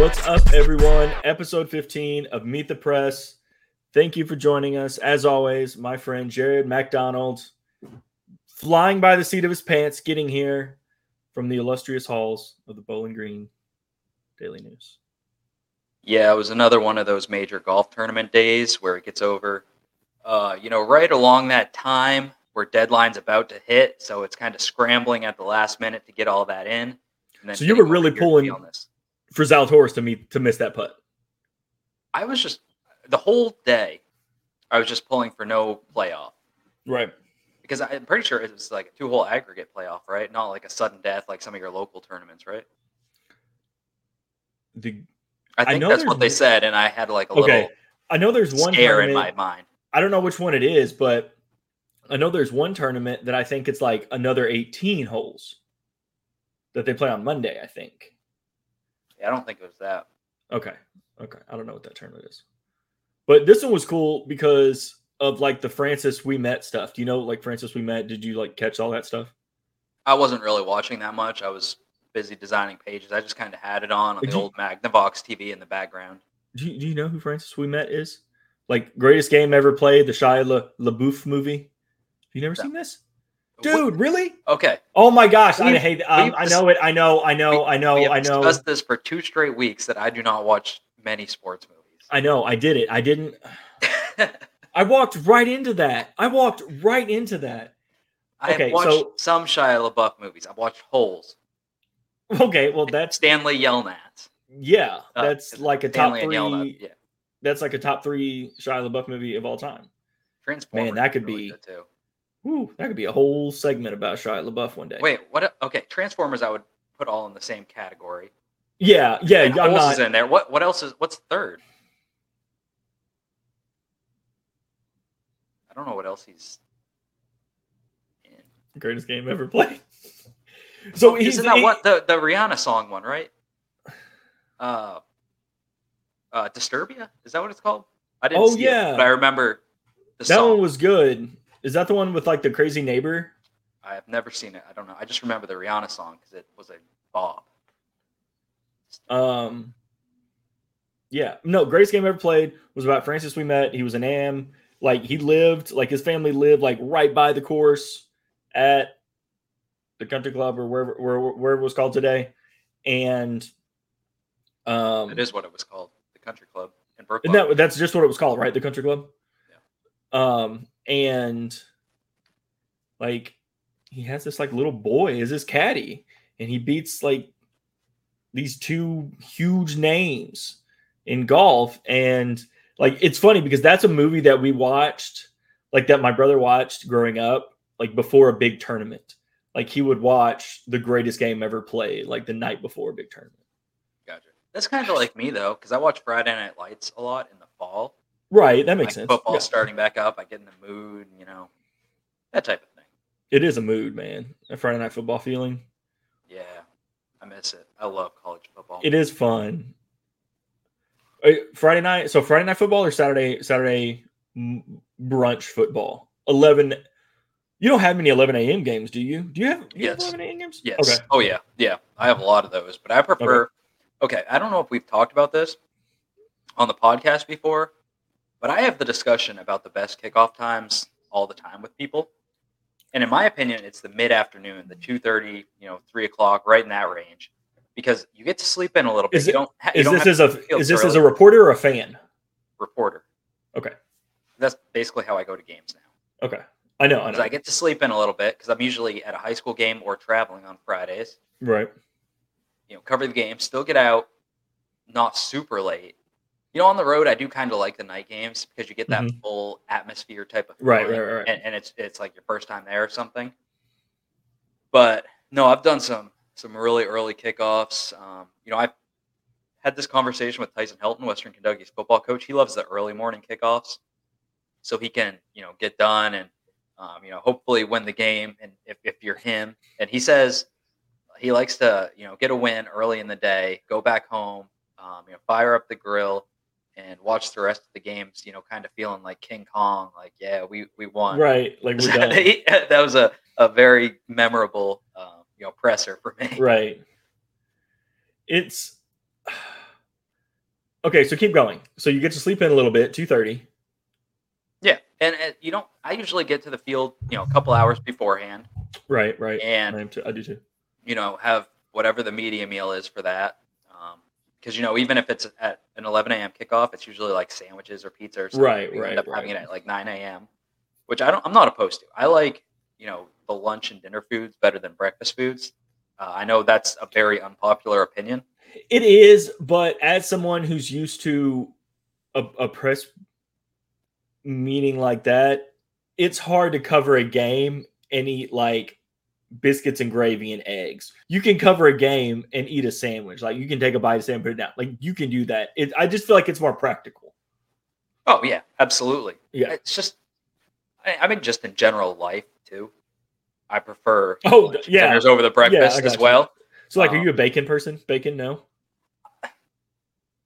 What's up, everyone? Episode 15 of Meat the Press. Thank you for joining us. As always, my friend Jared MacDonald, flying by the seat of his pants, getting here from the illustrious halls of the Bowling Green Daily News. Yeah, it was another one of those major golf tournament days where it gets over, uh, you know, right along that time where deadline's about to hit. So it's kind of scrambling at the last minute to get all that in. so you were really pulling for Zalatoris to meet to miss that putt. I was just the whole day. I was just pulling for no playoff. Right. Because I'm pretty sure it was like a two-hole aggregate playoff, right? Not like a sudden death like some of your local tournaments, right? The I think I that's what they said, and I had like a okay. little. I know there's one scare in my mind. I don't know which one it is, but I know there's one tournament that I think it's like another 18 holes that they play on Monday. I think. I don't think it was that. Okay. Okay. I don't know what that tournament is. But this one was cool because of like the Francis Ouimet stuff. Do you know like Francis Ouimet? Did you like catch all that stuff? I wasn't really watching that much. I was busy designing pages. I just kind of had it on on Did the you, old Magnavox TV in the background. Do you, do you know who Francis Ouimet is? Like greatest game ever played, the Shia La, LaBeouf movie. Have you never no. seen this? Dude, really? Okay. Oh my gosh, we, I hate. Um, I know it. I know. I know. We, I know. We I know. Discussed this for two straight weeks that I do not watch many sports movies. I know. I did it. I didn't. I walked right into that. I walked right into that. I okay, watched so, some Shia LaBeouf movies. I've watched Holes. Okay, well that's Stanley Yelnats. Yeah, uh, that's uh, like a Stanley top three. Yeah. That's like a top three Shia LaBeouf movie of all time. Man, that could really be. Too. Ooh, that could be a whole segment about Shia LaBeouf one day. Wait, what? Okay, Transformers. I would put all in the same category. Yeah, yeah. And I'm not is in there. What? What else is? What's third? I don't know what else he's in. Greatest game ever played. so oh, isn't that he, what the the Rihanna song one, right? Uh, uh, Disturbia is that what it's called? I didn't. Oh yeah, it, but I remember that song. one was good. Is that the one with like the crazy neighbor? I have never seen it. I don't know. I just remember the Rihanna song because it was a bob. Um. Yeah, no. Greatest game ever played was about Francis Ouimet. He was an AM. Like he lived, like his family lived, like right by the course at the country club or wherever where, where it was called today, and um, it is what it was called, the country club in Brookline. That, that's just what it was called, right? The country club. Yeah. Um, and like he has this like little boy as his caddy, and he beats like these two huge names in golf, and like it's funny because that's a movie that we watched, like that my brother watched growing up, like before a big tournament. Like he would watch the greatest game ever played, like the night before a big tournament. Gotcha. That's kind of like me though, because I watch Friday Night Lights a lot in the fall. Right, that makes like sense. Football yeah. starting back up, I get in the mood, you know, that type of thing. It is a mood, man. A Friday night football feeling. Yeah, I miss it. I love college football. It is fun. Friday night, so Friday night football or Saturday Saturday brunch football. Eleven. You don't have many eleven a.m. games, do you? Do you have, do you yes. have eleven a.m. games? Yes. Okay. Oh yeah, yeah. I have a lot of those, but I prefer. Okay. okay, I don't know if we've talked about this on the podcast before, but I have the discussion about the best kickoff times all the time with people. And in my opinion, it's the mid afternoon, the two thirty, you know, three o'clock, right in that range, because you get to sleep in a little bit. Is, it, you ha- is this as a is this as a reporter or a fan? Reporter. Okay. That's basically how I go to games now. Okay, I know. I know. I get to sleep in a little bit because I'm usually at a high school game or traveling on Fridays. Right. You know, cover the game, still get out, not super late, you know, on the road, I do kind of like the night games because you get that mm-hmm. full atmosphere type of right, right, right, and, and, it's it's like your first time there or something. But no, I've done some some really early kickoffs. Um, you know, I've had this conversation with Tyson Helton, Western Kentucky's football coach. He loves the early morning kickoffs, so he can you know get done and um, you know hopefully win the game. And if if you're him, and he says he likes to you know get a win early in the day, go back home, um, you know, fire up the grill and watch the rest of the games, you know, kind of feeling like King Kong, like, yeah, we, we won. Right. Like we're done. that was a, a very memorable, uh, you know, presser for me. Right. It's, Okay, so keep going. So you get to sleep in a little bit, two thirty. Yeah, and uh, you don't. I usually get to the field, you know, a couple hours beforehand. Right, right. And I, too, I do too. You know, have whatever the media meal is for that. Because you know, even if it's at an 11 a.m. kickoff, it's usually like sandwiches or pizza or something. Right, we right. End up right. having it at like 9 a.m., which I don't. I'm not opposed to. I like you know the lunch and dinner foods better than breakfast foods. Uh, I know that's a very unpopular opinion. It is, but as someone who's used to a, a press meeting like that, it's hard to cover a game and eat like biscuits and gravy and eggs. You can cover a game and eat a sandwich. Like you can take a bite of sandwich, put it down. Like you can do that. It, I just feel like it's more practical. Oh yeah, absolutely. Yeah. It's just, I, I mean, just in general life too. I prefer Oh, lunch yeah. dinners over the breakfast I as you. well. So like, are Um, you a bacon person? Bacon? No.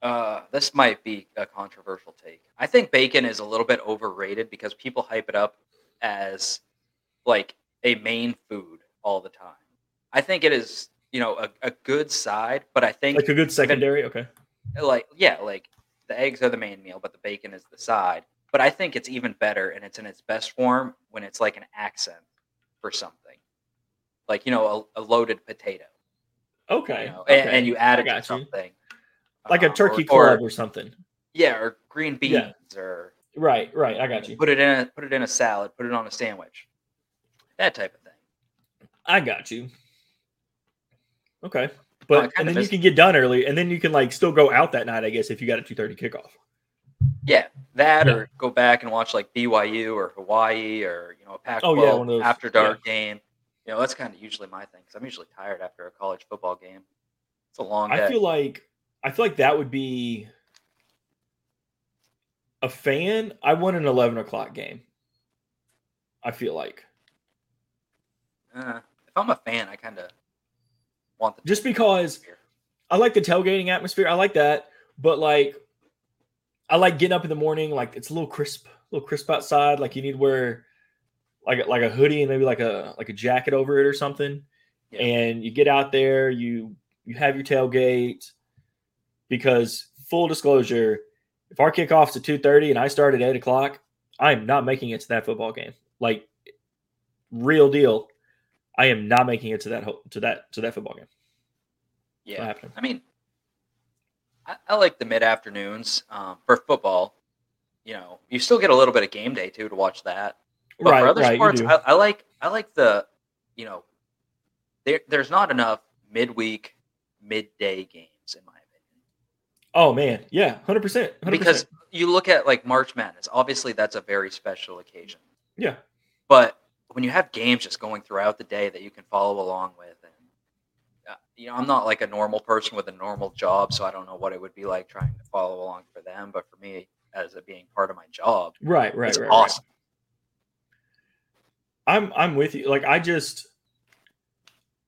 Uh, this might be a controversial take. I think bacon is a little bit overrated because people hype it up as like a main food all the time. I think it is, you know, a, a good side, but I think Like a good secondary? Okay. like yeah, like the eggs are the main meal, but the bacon is the side. But I think it's even better and it's in its best form when it's like an accent for something. Like, you know, a, a loaded potato. Okay. You know, okay. and, and you add it to you. something. Like a um, turkey or, club or or something. yeah, or green beans Yeah. or Right, right. I got you. Put it in a put it in a salad, put it on a sandwich. That type of thing. I got you. Okay. But and then you can get done early and then you can like still go out that night, I guess, if you got a 2:30 kickoff. Yeah, that Yeah. or go back and watch like BYU or Hawaii or you know a Pac-12 Oh, yeah, one of those, after dark game. You know that's kind of usually my thing because I'm usually tired after a college football game. It's a long day. I feel like I feel like that would be a fan. I want an 11 o'clock game. I feel like Uh, if I'm a fan, I kind of want the just because atmosphere. I like the tailgating atmosphere. I like that, but like I like getting up in the morning. Like it's a little crisp, a little crisp outside. Like you need to wear like a- like a hoodie and maybe like a like a jacket over it or something. Yeah. And you get out there, you you have your tailgate because full disclosure, if our kickoff's at two thirty and I start at eight o'clock, I am not making it to that football game. Like real deal, I am not making it to that ho- to that to that football game. Yeah. I mean, I, I like the mid afternoons um, for football. You know, you still get a little bit of game day too to watch that. But right, for other right. sports. I, I like I like the you know there there's not enough midweek midday games in my opinion Oh man, yeah, hundred percent. because you look at like March Madness. Obviously, that's a very special occasion. yeah, But when you have games just going throughout the day that you can follow along with, and uh, you know, I'm not like a normal person with a normal job, so I don't know what it would be like trying to follow along for them. But for me, as it being part of my job, right, right, right, right. awesome. I'm I'm with you. Like I just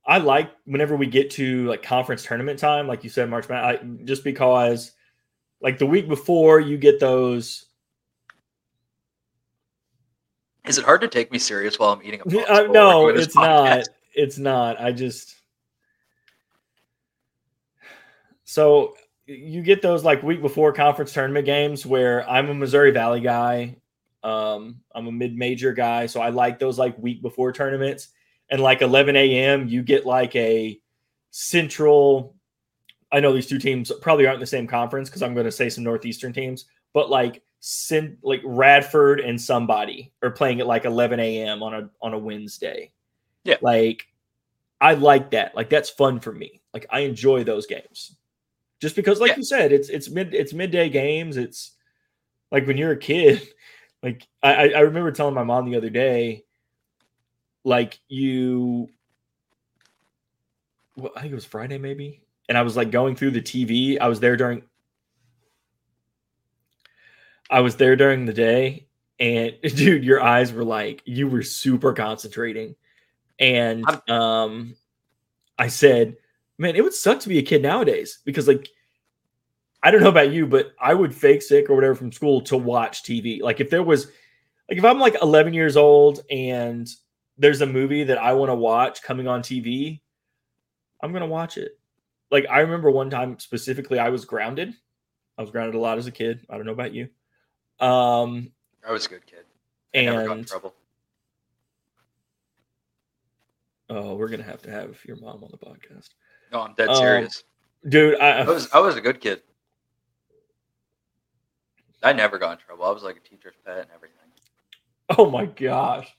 I like whenever we get to like conference tournament time, like you said, March Madness, I, just because like the week before you get those. Is it hard to take me serious while I'm eating a Uh, no, it's not. It's not. I just so you get those like week before conference tournament games where I'm a Missouri Valley guy. Um, I'm a mid-major guy, so I like those like week before tournaments. And like 11 a.m., you get like a central. I know these two teams probably aren't in the same conference because I'm going to say some northeastern teams, but like Sin, like Radford and somebody are playing at like 11 a.m. on a on a Wednesday. Yeah. like I like that. Like that's fun for me. Like I enjoy those games, just because, like Yeah. you said, it's it's mid it's midday games. It's like when you're a kid. Like I I I remember telling my mom the other day, like you, well, I think it was Friday maybe, and I was like going through the TV. I was there during I was there during the day, and dude, your eyes were like you were super concentrating. And um, I said, "Man, it would suck to be a kid nowadays because, like, I don't know about you, but I would fake sick or whatever from school to watch TV. Like, if there was, like, if I'm like 11 years old and there's a movie that I want to watch coming on TV, I'm gonna watch it. Like, I remember one time specifically, I was grounded I was grounded a lot as a kid. I don't know about you. Um, I was a good kid. I never got in trouble. oh, we're gonna have to have your mom on the podcast, No, I'm dead Um, serious. dude. I, I was I was a good kid. I never got in trouble. I was like a teacher's pet and everything. oh my gosh.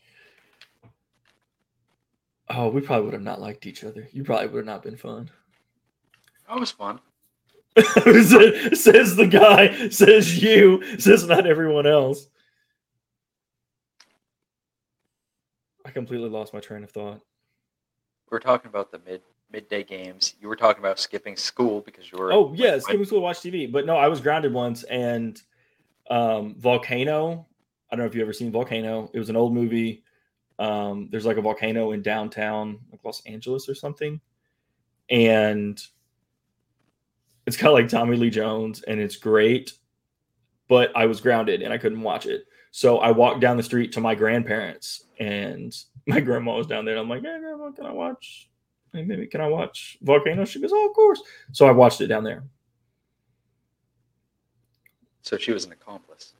Oh, we probably would have not liked each other. You probably would have not been fun. That was fun. says the guy, says you, says not everyone else. I completely lost my train of thought. We were talking about the mid midday games. You were talking about skipping school because you were. Oh yeah, like, skipping school to watch TV. But no, I was grounded once and um Volcano. I don't know if you've ever seen Volcano. It was an old movie. Um, there's like a volcano in downtown, like Los Angeles or something. And it's kind of like Tommy Lee Jones, and it's great. But I was grounded and I couldn't watch it. So I walked down the street to my grandparents, and my grandma was down there. And I'm like, "Hey, grandma, can I watch? Hey, maybe can I watch Volcano?" She goes, "Oh, of course." So I watched it down there. So she was an accomplice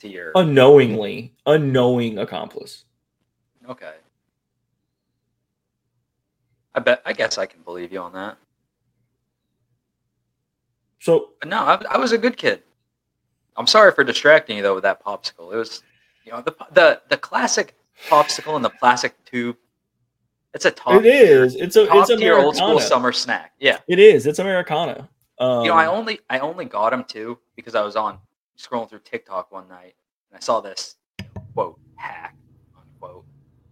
to your. Unknowingly, unknowing accomplice. okay. I bet. I guess I can believe you on that. So no, I, I was a good kid. I'm sorry for distracting you though with that popsicle. It was, you know, the the the classic popsicle in the plastic tube. It's a top. it is. It's a top it's tier old school summer snack. Yeah. It is. It's Americana. Um, you know, I only I only got them too because I was on scrolling through TikTok one night and I saw this quote hack unquote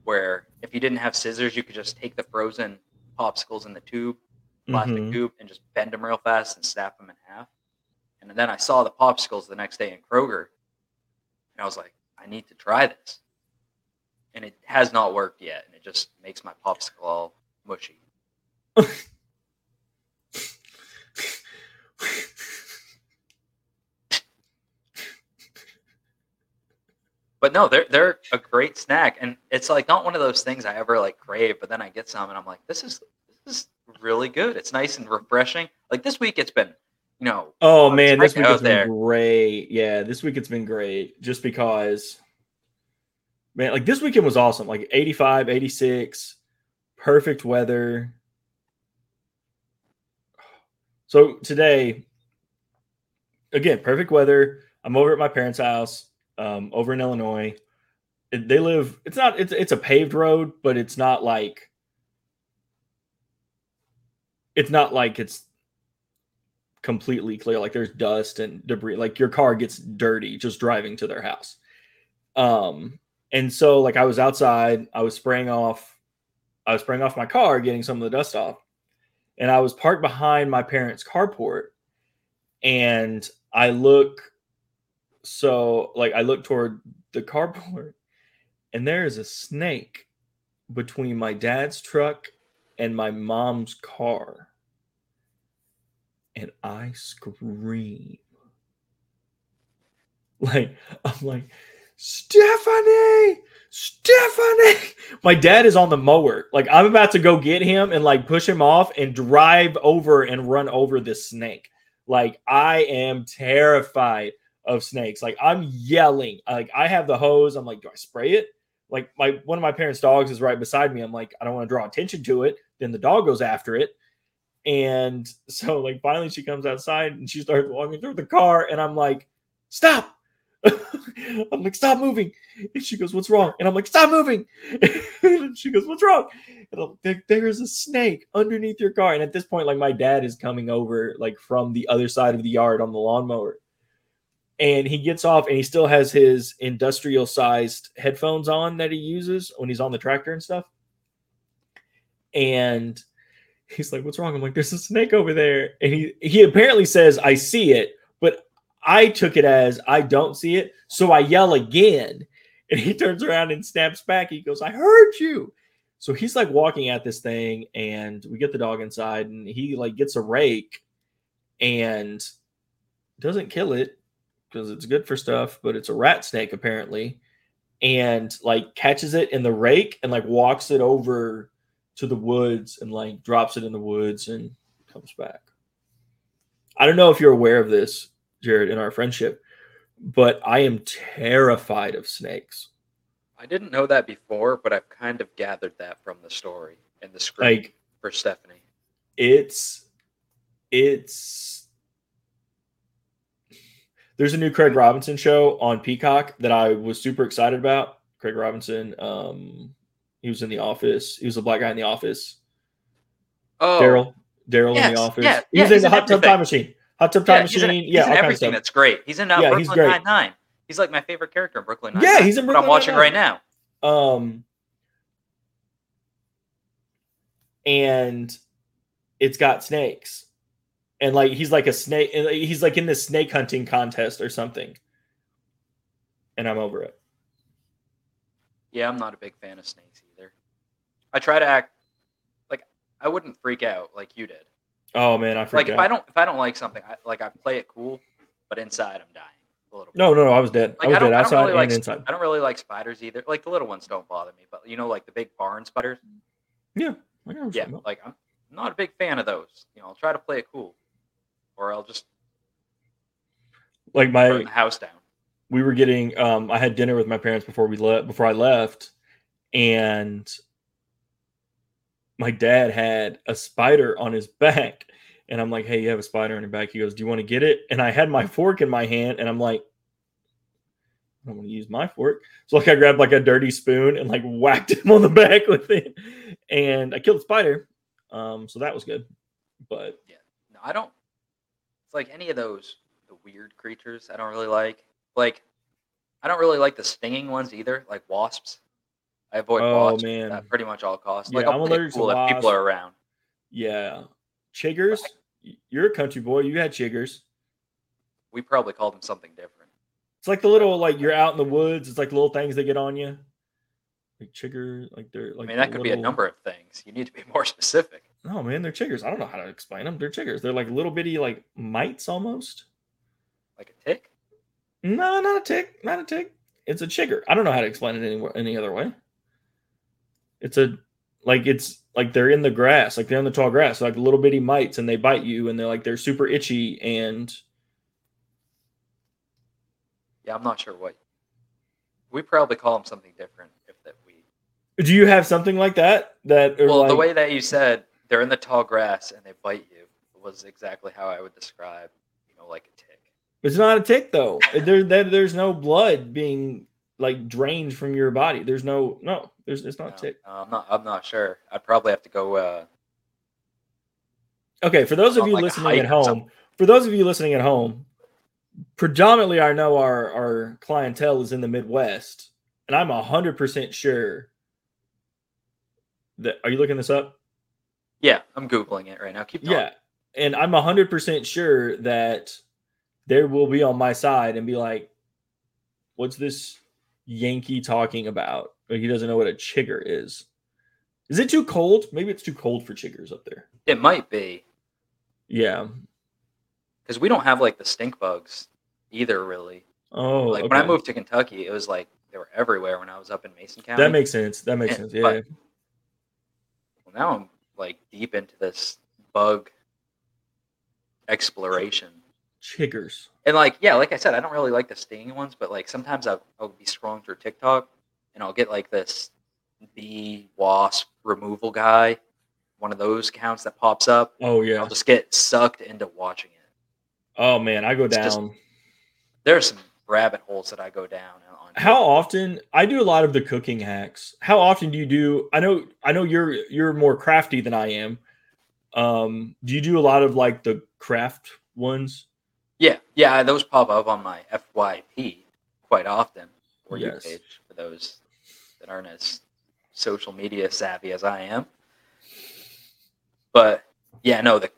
where if you didn't have scissors, you could just take the frozen popsicles in the tube, plastic mhm. tube, and just bend them real fast and snap them in half. And then I saw the popsicles the next day in Kroger, and I was like, I need to try this. And it has not worked yet, and it just makes my popsicle all mushy. But no, they're they're a great snack, and it's like not one of those things I ever like crave. But then I get some, and I'm like, this is this is really good. It's nice and refreshing. Like this week, it's been, you know, Oh man, this week has been great. Yeah, this week it's been great just because man, like this weekend was awesome. Like 85, 86, perfect weather. So today, again, perfect weather. I'm over at my parents' house, um, over in Illinois. They live. It's not. It's it's a paved road, but it's not like. It's not like it's completely clear. Like there's dust and debris. Like your car gets dirty just driving to their house. Um, and so like I was outside, I was spraying off, I was spraying off my car, getting some of the dust off, and I was parked behind my parents' carport, and I look, so like I look toward the carport, and there is a snake between my dad's truck and my mom's car and I scream. Like, I'm like, Stephanie, Stephanie. My dad is on the mower. Like, I'm about to go get him and like push him off and drive over and run over this snake. Like, I am terrified of snakes. Like, I'm yelling. Like, I have the hose. I'm like, do I spray it? Like, my one of my parents' dogs is right beside me. I'm like, I don't want to draw attention to it. Then the dog goes after it. And so, like, finally, she comes outside and she starts walking through the car, and I'm like, "Stop!" I'm like, "Stop moving!" And she goes, "What's wrong?" And I'm like, "Stop moving!" and she goes, "What's wrong?" And I'm, there, there's a snake underneath your car. And at this point, like, my dad is coming over, like, from the other side of the yard on the lawnmower, and he gets off, and he still has his industrial-sized headphones on that he uses when he's on the tractor and stuff, and he's like, "What's wrong?" I'm like, "There's a snake over there," and he he apparently says, "I see it," but I took it as I don't see it, so I yell again, and he turns around and snaps back. He goes, "I heard you." So he's like walking at this thing, and we get the dog inside, and he like gets a rake, and doesn't kill it because it's good for stuff, but it's a rat snake apparently, and like catches it in the rake and like walks it over to the woods and like drops it in the woods and comes back. I don't know if you're aware of this, Jared, in our friendship, but I am terrified of snakes. I didn't know that before, but I've kind of gathered that from the story and the script Like for Stephanie. it's it's there's a new Craig Robinson show on Peacock that I was super excited about. Craig Robinson, um, he was in the office. He was a black guy in the office. Oh, Daryl, Daryl in the office. yeah, he yeah, was in he's the in hot tub time machine. Hot tub yeah, time he's in, machine. he's yeah, in all of everything that's great. He's in uh, Yeah, Brooklyn. Nine Nine. He's like my favorite character in Brooklyn Nine. Yeah, he's in Brooklyn I'm watching Nine-Nine. right now. Um, and it's got snakes, and like he's like a snake. and He's like in this snake hunting contest or something, and I'm over it. Yeah, I'm not a big fan of snakes either. I try to act like I wouldn't freak out like you did. Oh man, I Like freaked if. I don't if I don't like something, I, like I play it cool, but inside I'm dying a little. bit. no, no, no, I was dead. Like, I was I dead outside really and like- inside. I don't really like spiders either. Like the little ones don't bother me, but you know, like the big barn spiders. I know what you're Yeah, about. like I'm not a big fan of those. You know, I'll try to play it cool, or I'll just Like burn my the house down. we were getting um I had dinner with my parents before we left before I left and my dad had a spider on his back and I'm like, "Hey, you have a spider on your back." He goes, "Do you want to get it?" And I had my fork in my hand and I'm like I don't want to use my fork. So like I grabbed like a dirty spoon and like whacked him on the back with it. And I killed the spider. Um so that was good. But yeah, No, I don't. It's like any of those the weird creatures. I don't really like. Like, I don't really like the stinging ones either. Like wasps. I avoid Oh, man. at pretty much all costs. Yeah, Like, I'm allergic to cool if people are around. yeah. Chiggers, you're a country boy. You had chiggers. We probably called them something different. It's like the little like you're out in the woods. It's like little things that get on you, like chigger. Like they're like. I mean, that could be a number of things. You need to be more specific. No man, they're chiggers. I don't know how to explain them. They're chiggers. They're like little bitty like mites almost. Like a tick. No, not a tick. Not a tick. It's a chigger. I don't know how to explain it any any other way. It's a like it's like they're in the grass, like they're in the tall grass, like little bitty mites, and they bite you, and they're like they're super itchy, and Yeah, I'm not sure what. We probably call them something different if that we. do you have something like that? That Well, the way that you said they're in the tall grass and they bite you was exactly how I would describe, you know, like a tick. It's not a tick though. there, there, there's no blood being like drained from your body. There's no, no. There's, it's not No, tick. no, I'm not. I'm not sure. I'd probably have to go. Uh, Okay, for those of you like, listening at home, for those of you listening at home, predominantly I know our our clientele is in the Midwest, and I'm a hundred percent sure that. Are you looking this up? yeah, I'm googling it right now. Keep going. Yeah, and I'm a hundred percent sure that there will be on my side and be like, "What's this Yankee talking about?" He doesn't know what a chigger is. Is it too cold? Maybe it's too cold for chiggers up there. It might be Yeah. because we don't have like the stink bugs either. Really, Oh, like when I moved to Kentucky, it was like they were everywhere when I was up in Mason County. that makes sense. That makes Yeah, sense. Yeah. but- Well, now I'm like deep into this bug exploration. Chiggers. And like, yeah, like I said, I don't really like the stinging ones, but like sometimes I'll, I'll be scrolling through TikTok and I'll get like this bee wasp removal guy, one of those accounts that pops up. Oh yeah. I'll just get sucked into watching it. Oh man, I go It's just- down. There's some rabbit holes that I go down on. How often? I do a lot of the cooking hacks. How often do you do? I know. I know you're you're more crafty than I am. Um, do you do a lot of like the craft ones? Yeah, yeah, those pop up on my FYP quite often, or Yes. page for those that aren't as social media savvy as I am. But yeah, no, the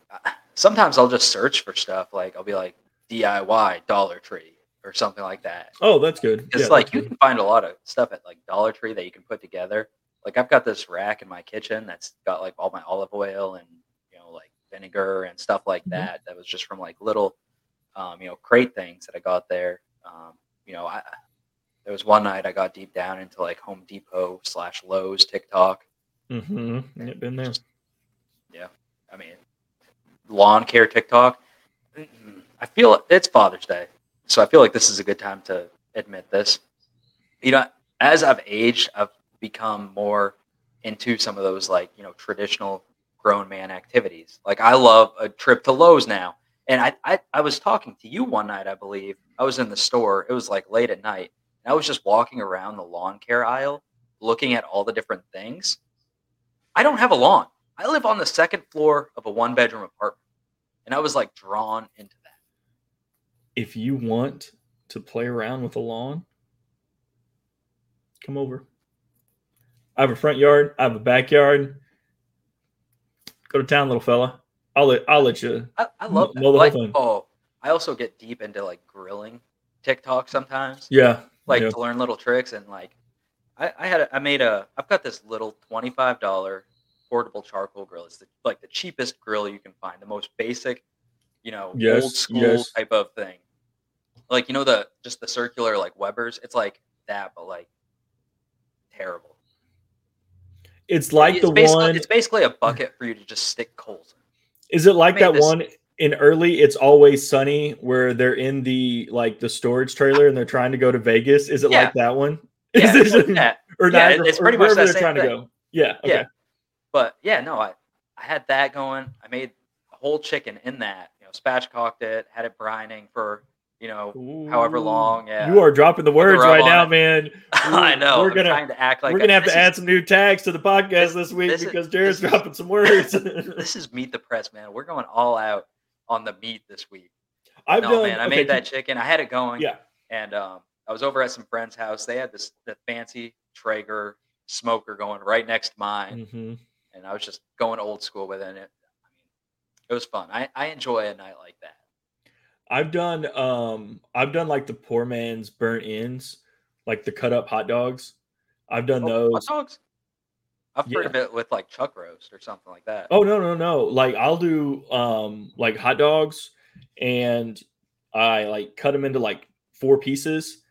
sometimes I'll just search for stuff like I'll be like DIY Dollar Tree or something like that. Oh, that's good. It's Yeah, like you good. can find a lot of stuff at like Dollar Tree that you can put together. Like I've got this rack in my kitchen that's got like all my olive oil and you know like vinegar and stuff like Mhm. that. That was just from like little, um, you know, crate things that I got there. Um, you know, I there was one night I got deep down into like Home Depot slash Lowe's TikTok. Mhm. Yeah, been there. Yeah. I mean, lawn care TikTok. I feel it's Father's Day, so I feel like this is a good time to admit this. You know, as I've aged, I've become more into some of those like you know traditional grown man activities. Like I love a trip to Lowe's now. And I, I, I was talking to you one night, I believe. I was in the store. It was like late at night. I was just walking around the lawn care aisle, looking at all the different things. I don't have a lawn. I live on the second floor of a one bedroom apartment. And I was like drawn into that. If you want to play around with a lawn, come over. I have a front yard. I have a backyard. Go to town, little fella. I'll let I'll let you. I, I love that. Like, oh, I also get deep into like grilling TikTok sometimes. Yeah, like yeah. to learn little tricks and like I, I had a, I made a I've got this little twenty five dollar portable charcoal grill. It's the, like the cheapest grill you can find, the most basic, you know, yes, old school yes. type of thing. Like you know the just the circular like Weber's. It's like that, but like terrible. It's like it's the one. It's basically a bucket for you to just stick coals in. Is it like that this- one in early? It's always sunny where they're in the like the storage trailer and they're trying to go to Vegas. Is it Yeah. like that one? Yeah, Is it's it- like that. or Yeah, Niagara- it's pretty much that they're trying same to thing. go. Yeah. Okay. Yeah. But yeah, no, I, I had that going. I made a whole chicken in that. You know, spatchcocked it, had it brining for you know however long. Yeah, You are dropping the words rub right now, it. man. I know. We're I'm gonna trying to act like we're gonna have to this add some new tags to the podcast this- this week this is- because Jared's is- dropping some words. This is Meat the Press, man. We're going all out on the meat this week. I've no, done. man, I okay, made that chicken. I had it going. Yeah. And um, I was over at some friend's house. They had this the fancy Traeger smoker going right next to mine. hmm and I was just going old school with it. And it, I mean, it was fun. I, I enjoy a night like that. I've done. Um, I've done like the poor man's burnt ends, like the cut up hot dogs. I've done Oh, those. hot dogs. I've heard Yeah. of it with like chuck roast or something like that. Oh no no no! Like I'll do um like hot dogs, and I like cut them into like four pieces,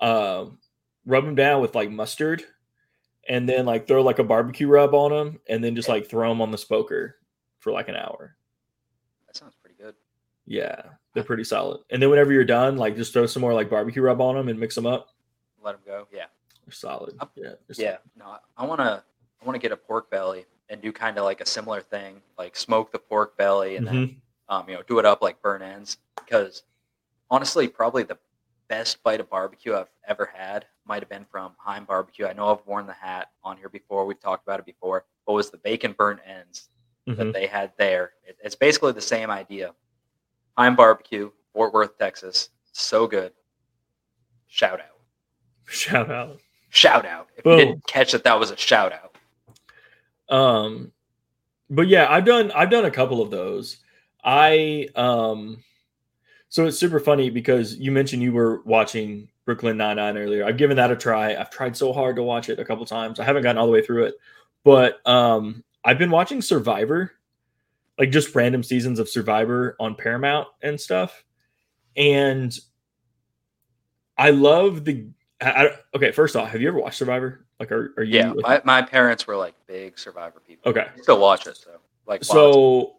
um, rub them down with like mustard, and then like throw like a barbecue rub on them, and then just like throw them on the smoker for like an hour. that sounds pretty good. Yeah, they're pretty solid. And then whenever you're done, like just throw some more like barbecue rub on them and mix them up. Let them go. Yeah, They're solid. Up- Yeah, they're yeah. No, I- I want to. I want to get a pork belly and do kind of like a similar thing, like smoke the pork belly and then Mhm. um, you know do it up like burn ends. Because honestly, probably the best bite of barbecue I've ever had might have been from Heim Barbecue. I know I've worn the hat on here before. We've talked about it before. But was the bacon burnt ends Mhm. that they had there. It, it's basically the same idea. Heim Barbecue, Fort Worth, Texas. So good. Shout out. Shout out. Shout out. If Boom. you didn't catch that, that was a shout out. Um, but yeah, I've done I've done a couple of those. I um, so it's super funny because you mentioned you were watching Brooklyn Nine Nine earlier. I've given that a try. I've tried so hard to watch it a couple times. I haven't gotten all the way through it, but um, I've been watching Survivor, like just random seasons of Survivor on Paramount and stuff, and I love the. I, I- okay, first off, have you ever watched Survivor? Like, are, are you? Yeah, my, my parents were like big Survivor people. okay, They still watch it, so like so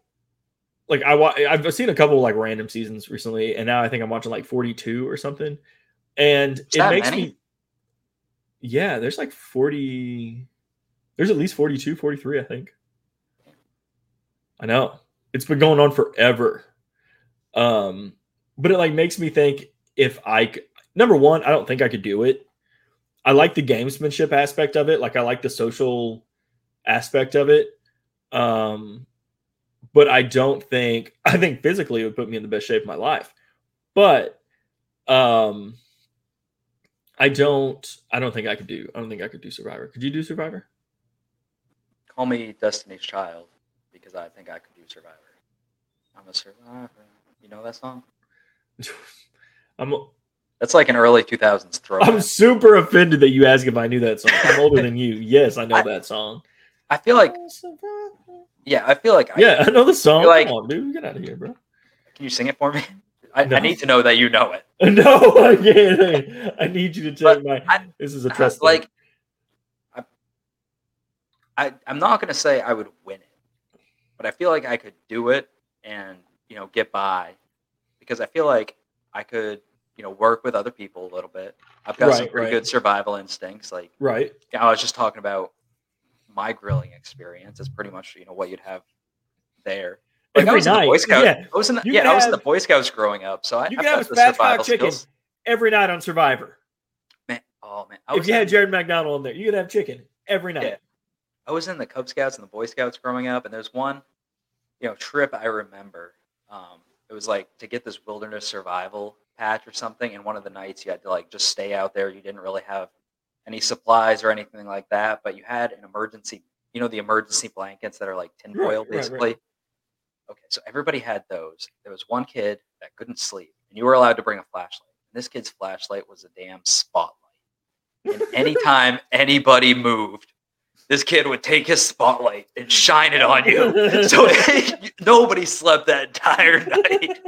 like I wa- I've seen a couple like random seasons recently, and now I think I'm watching like 42 or something, and it that makes many? me. Yeah, there's like 40. There's at least 42, 43, I think. I know it's been going on forever. Um, but it like makes me think if I number one, I don't think I could do it. I like the gamesmanship aspect of it. Like I like the social aspect of it. Um, but I don't think I think physically it would put me in the best shape of my life. But um I don't I don't think I could do I don't think I could do Survivor. Could you do Survivor? call me Destiny's Child because I think I could do Survivor. I'm a survivor. You know that song? I'm That's like an early 2000s throwback. I'm super offended that you asked if I knew that song. I'm older than you. Yes, I know I- that song. I feel like, yeah, I feel like. I, Yeah, I know the song. like- Come on, dude, get out of here, bro. Can you sing it for me? I, No. I need to know that you know it. No, I can't. I need you to take But my. This is a trust. like, I, I, I'm not gonna say I would win it, but I feel like I could do it and you know get by because I feel like I could, you know, work with other people a little bit. I've got some pretty right. good survival instincts. Like Right. I was just talking about my grilling experience. It's pretty much you know what you'd have there. Like I Every was in the Boy night. Scouts. Yeah. I was in the, You yeah, I was in the Boy Scouts growing up, so I You can have got the spatchcock survival chicken skills. every night on Survivor. Man, oh man, If you had Jared McDonald in there, you could have chicken every night. Yeah. I was in the Cub Scouts and the Boy Scouts growing up, and there's one, you know, trip I remember. Um, it was like to get this wilderness survival patch or something, and one of the nights you had to like just stay out there. You didn't really have any supplies or anything like that, but you had an emergency, you know, the emergency blankets that are like Right, tinfoil, right, right. basically. Okay, so everybody had those. There was one kid that couldn't sleep, and you were allowed to bring a flashlight. And this kid's flashlight was a damn spotlight. And anytime anybody moved, this kid would take his spotlight and shine it on you. So nobody slept that entire night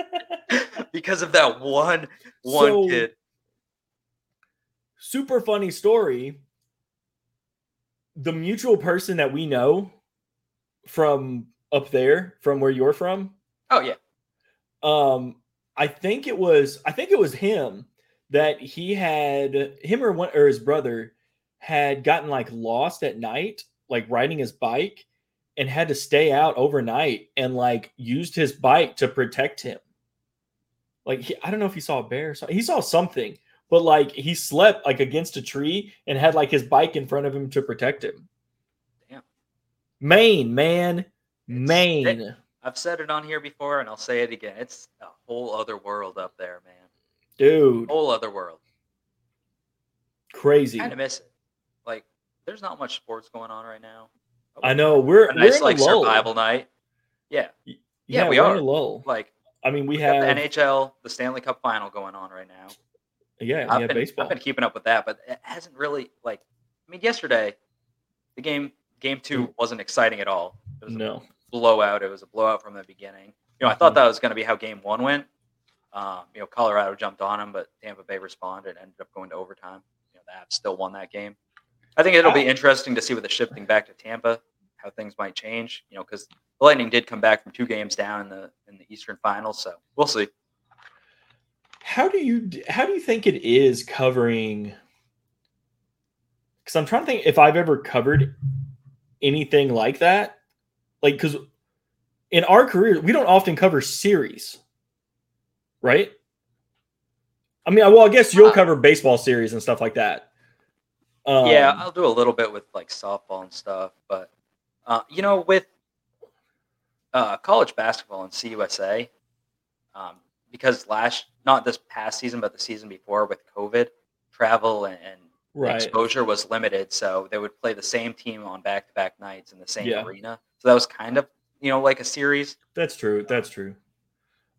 because of that one one So- kid. Super funny story. The mutual person that we know from up there, from where you're from, Oh yeah, um i think it was i think it was him that he had him or one or his brother had gotten like lost at night like riding his bike and had to stay out overnight and like used his bike to protect him like he, i don't know if he saw a bear or something he saw something but like he slept like against a tree and had like his bike in front of him to protect him Damn. maine man It's- maine I've said it on here before, and I'll say it again. It's a whole other world up there, man. dude Whole other world. crazy Kind of miss it. There's not much sports going on right now. I know we're A we're nice in like a lull. survival night. Yeah, Yeah, Yeah, we we're are. lull. like I mean, we we have the NHL, the Stanley Cup final going on right now. yeah, we I've have been, baseball. I've been keeping up with that, but it hasn't really like. I mean, yesterday, the game game two wasn't exciting at all. It was a No, blowout. It was a blowout from the beginning. You know, I thought Mhm. that was going to be how game one went. Um, you know, Colorado jumped on them, but Tampa Bay responded and ended up going to overtime. You know, the Avs still won that game. I think it'll be interesting to see with the shifting back to Tampa, how things might change. You know, because the Lightning did come back from two games down in the in the Eastern Finals, so we'll see. how do you how do you think it is covering? Because I'm trying to think if I've ever covered anything like that. Like, because in our career, we don't often cover series, right? I mean, well, I guess you'll cover baseball series and stuff like that. Um, yeah, I'll do a little bit with like softball and stuff, but uh, you know, with uh, college basketball and CUSA, um, because last not this past season, but the season before with COVID, travel and, and right. exposure was limited, so they would play the same team on back-to-back nights in the same Yeah. arena. So that was kind of you know like a series. That's true. That's true.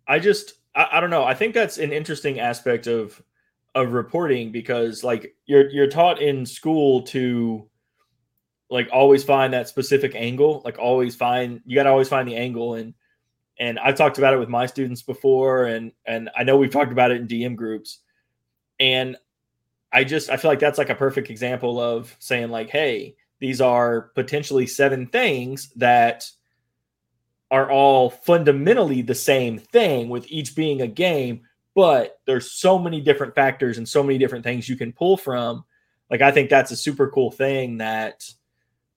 I just I, I don't know. I think that's an interesting aspect of of reporting because like you're you're taught in school to like always find that specific angle, like always find you got to always find the angle and and I've talked about it with my students before and and I know we've talked about it in DM groups. And I just I feel like that's like a perfect example of saying like hey, these are potentially seven things that are all fundamentally the same thing with each being a game but there's so many different factors and so many different things you can pull from. Like i think that's a super cool thing that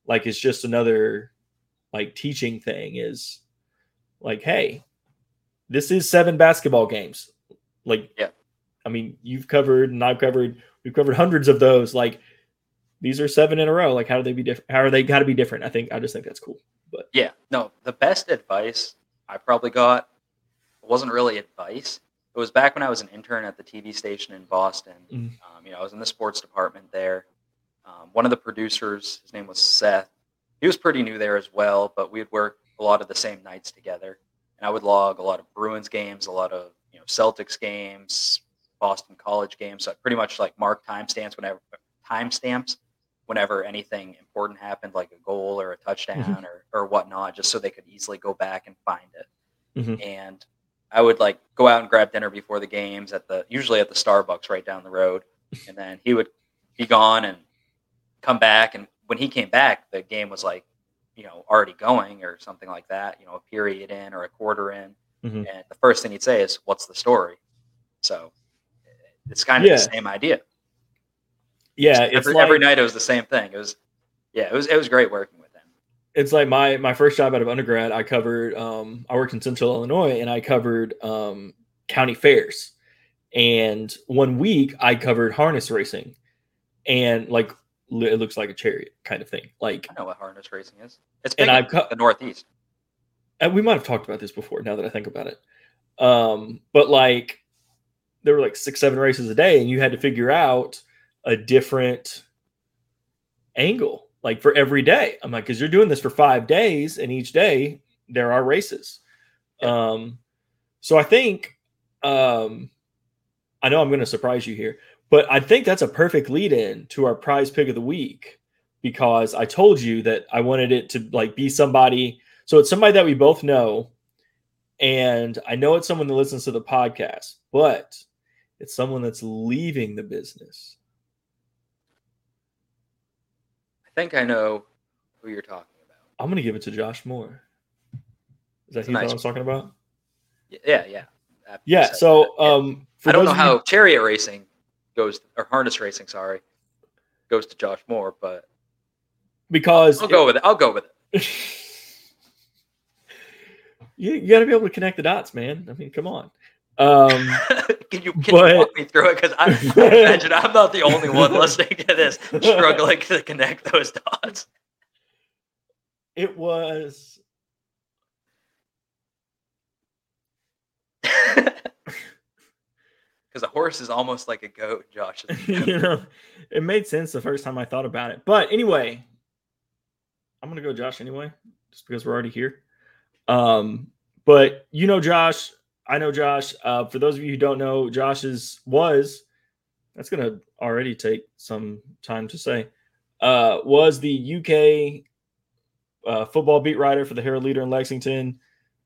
like is just another like teaching thing is like hey this is seven basketball games. Like Yeah. i mean you've covered and i've covered we've covered hundreds of those. Like these are seven in a row. Like how do they be different how are they got to be different? I think i just think that's cool But Yeah, no, the best advice I probably got wasn't really advice. It was back when I was an intern at the TV station in Boston. Mm. Um, you know, I was in the sports department there. Um, one of the producers, his name was Seth. He was pretty new there as well, but we'd work a lot of the same nights together. And I would log a lot of Bruins games, a lot of you know Celtics games, Boston College games. So I pretty much like mark timestamps whenever timestamps whenever anything important happened, like a goal or a touchdown or, or whatnot, just so they could easily go back and find it. Mhm. And I would like go out and grab dinner before the games at the usually at the Starbucks right down the road, and then he would be gone and come back. And when he came back, the game was like you know already going or something like that. You know, a period in or a quarter in. mm-hmm. and the first thing he'd say is, "What's the story?" So it's kind of yeah. the same idea. Yeah, it's every, like, every night it was the same thing. It was, yeah, it was it was great working with. It's like my my first job out of undergrad. I covered. Um, I worked in Central Illinois, and I covered um, county fairs. And one week I covered harness racing, and like it looks like a chariot kind of thing. Like I know what harness racing is. It's and I've cut the Northeast. And we might have talked about this before. Now that I think about it, um, but like there were like six, seven races a day, and you had to figure out a different angle like for every day. I'm like, because you're doing this for five days, and each day there are races. Yeah. Um, so I think, um, I know I'm going to surprise you here, but I think that's a perfect lead in to our prize pick of the week because I told you that I wanted it to like be somebody. So it's somebody that we both know. And I know it's someone that listens to the podcast, but it's someone that's leaving the business. I think I know who you're talking about. I'm going to give it to Josh Moore. Is that who nice I was talking about? Yeah, yeah. Yeah. So, um, I don't know how you... chariot racing goes or harness racing, sorry, goes to Josh Moore, but because I'll it, go with it. I'll go with it. you, you got to be able to connect the dots, man. I mean, come on. Um, can you, can but, you walk me through it? Because I, I imagine I'm not the only one listening to this struggling to connect those dots. It was because a horse is almost like a goat, Josh. you know, it made sense the first time I thought about it. But anyway, I'm gonna go Josh anyway, just because we're already here. Um, but you know, Josh, I know Josh. Uh, for those of you who don't know, Josh's was that's gonna already take some time to say. Uh, was the UK uh, football beat writer for the Herald Leader in Lexington.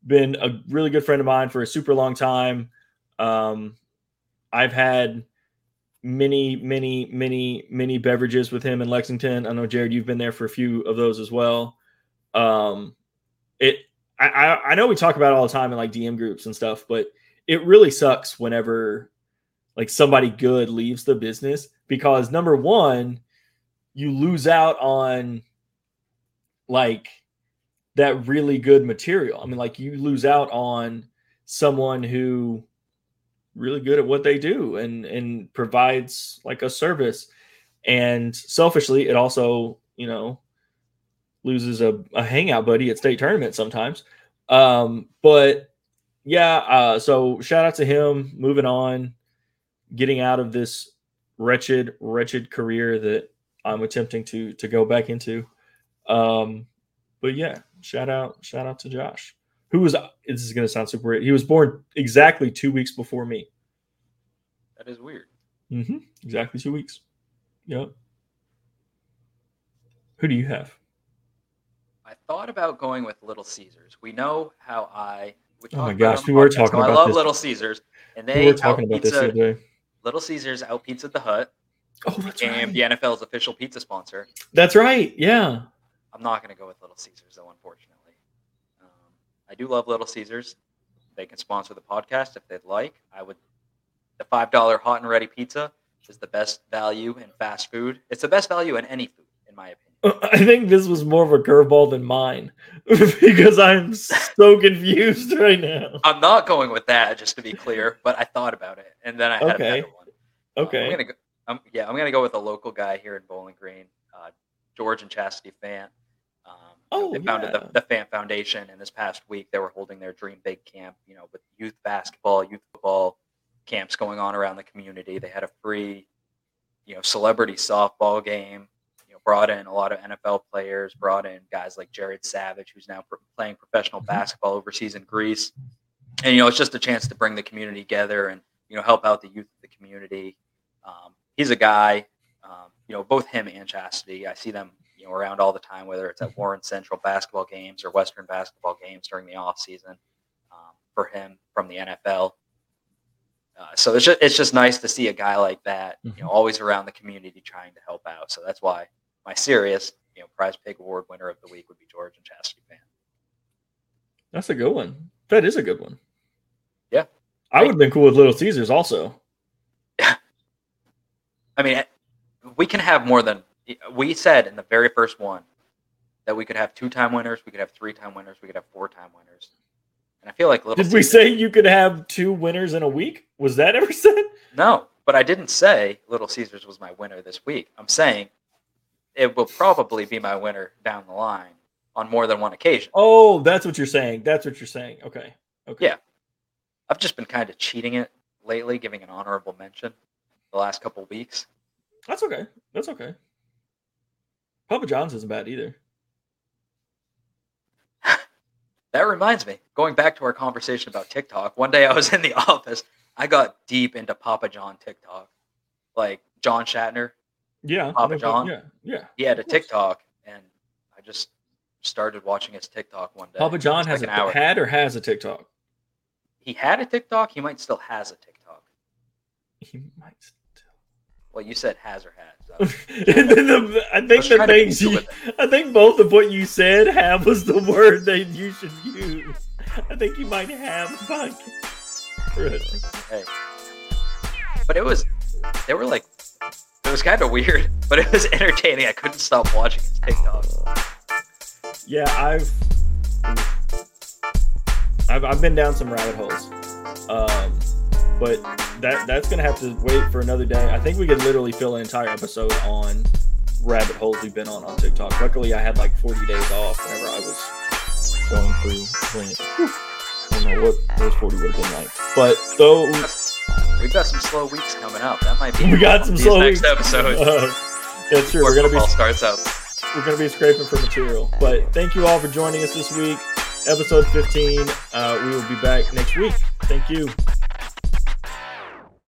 Been a really good friend of mine for a super long time. Um, I've had many, many, many, many beverages with him in Lexington. I know Jared, you've been there for a few of those as well. Um, it, I, I know we talk about all the time in like DM groups and stuff, but it really sucks whenever like somebody good leaves the business because number one, you lose out on like that really good material. I mean, like you lose out on someone who really good at what they do and and provides like a service and selfishly it also you know loses a, a hangout buddy at state tournament sometimes um but yeah uh so shout out to him moving on getting out of this wretched wretched career that i'm attempting to to go back into um but yeah shout out shout out to josh who was this is going to sound super weird. He was born exactly two weeks before me. That is weird. Mm-hmm. Exactly two weeks. Yep. Who do you have? I thought about going with Little Caesars. We know how I. oh my gosh, we were talking so about. I love this. Little Caesars, and they we were talking about pizza, this today. Little Caesars out Pizza the Hut. Oh, that's right. the NFL's official pizza sponsor. That's right. Yeah. I'm not going to go with Little Caesars though, unfortunately. Um, I do love Little Caesars. They can sponsor the podcast if they'd like. I would. The five dollar hot and ready pizza is the best value in fast food. It's the best value in any food, in my opinion. I think this was more of a curveball than mine because I'm so confused right now. I'm not going with that, just to be clear, but I thought about it, and then I had okay. a better one. Okay. Uh, I'm gonna go, um, yeah, I'm gonna go with a local guy here in Bowling Green, uh, George and Chastity Fant. Oh, they founded yeah. the, the Fant Foundation, and this past week they were holding their Dream Big camp. You know, with youth basketball, youth football camps going on around the community. They had a free, you know, celebrity softball game. Brought in a lot of NFL players. Brought in guys like Jared Savage, who's now playing professional mm-hmm. basketball overseas in Greece. And you know, it's just a chance to bring the community together and you know help out the youth of the community. Um, he's a guy. Um, you know, both him and Chastity. I see them you know around all the time, whether it's at mm-hmm. Warren Central basketball games or Western basketball games during the off season um, for him from the NFL. Uh, so it's just it's just nice to see a guy like that, you know, mm-hmm. always around the community trying to help out. So that's why my serious, you know, Prize Pig Award winner of the week would be George and Chastity Fant. That's a good one. That is a good one. Yeah. I would have been cool with Little Caesars also. I mean, we can have more than we said in the very first one that we could have two time winners, we could have three time winners, we could have four time winners. And I feel like Little Did Caesars, we say you could have two winners in a week? Was that ever said? No, but I didn't say Little Caesars was my winner this week. I'm saying it will probably be my winner down the line on more than one occasion. Oh, that's what you're saying. That's what you're saying. Okay. Okay. Yeah. I've just been kind of cheating it lately, giving an honorable mention the last couple weeks. That's okay. That's okay. Papa John's isn't bad either. that reminds me, going back to our conversation about TikTok, one day I was in the office, I got deep into Papa John TikTok. Like John Schnatter. Yeah. Papa John. Yeah. Yeah. He had a TikTok and I just started watching his TikTok one day. Papa John has like a, had or has a TikTok. He had a TikTok. He might still has a TikTok. He might still. Well, you said has or has. So. I think the things you, I think both of what you said have was the word that you should use. I think you might have podcast. Hey. But it was, they were like, it was kind of weird, but it was entertaining. I couldn't stop watching his TikTok. Yeah, I've, I've, I've been down some rabbit holes. Um, but that that's gonna have to wait for another day. I think we could literally fill an entire episode on rabbit holes we've been on on TikTok. Luckily, I had like 40 days off whenever I was going through. I don't know what those 40 would have been like, but though we've got some slow weeks coming up. That might be we got some slow next weeks. episode. Uh, that's true. We're gonna be starts up. We're gonna be scraping for material, but thank you all for joining us this week. Episode 15. Uh, we will be back next week. Thank you.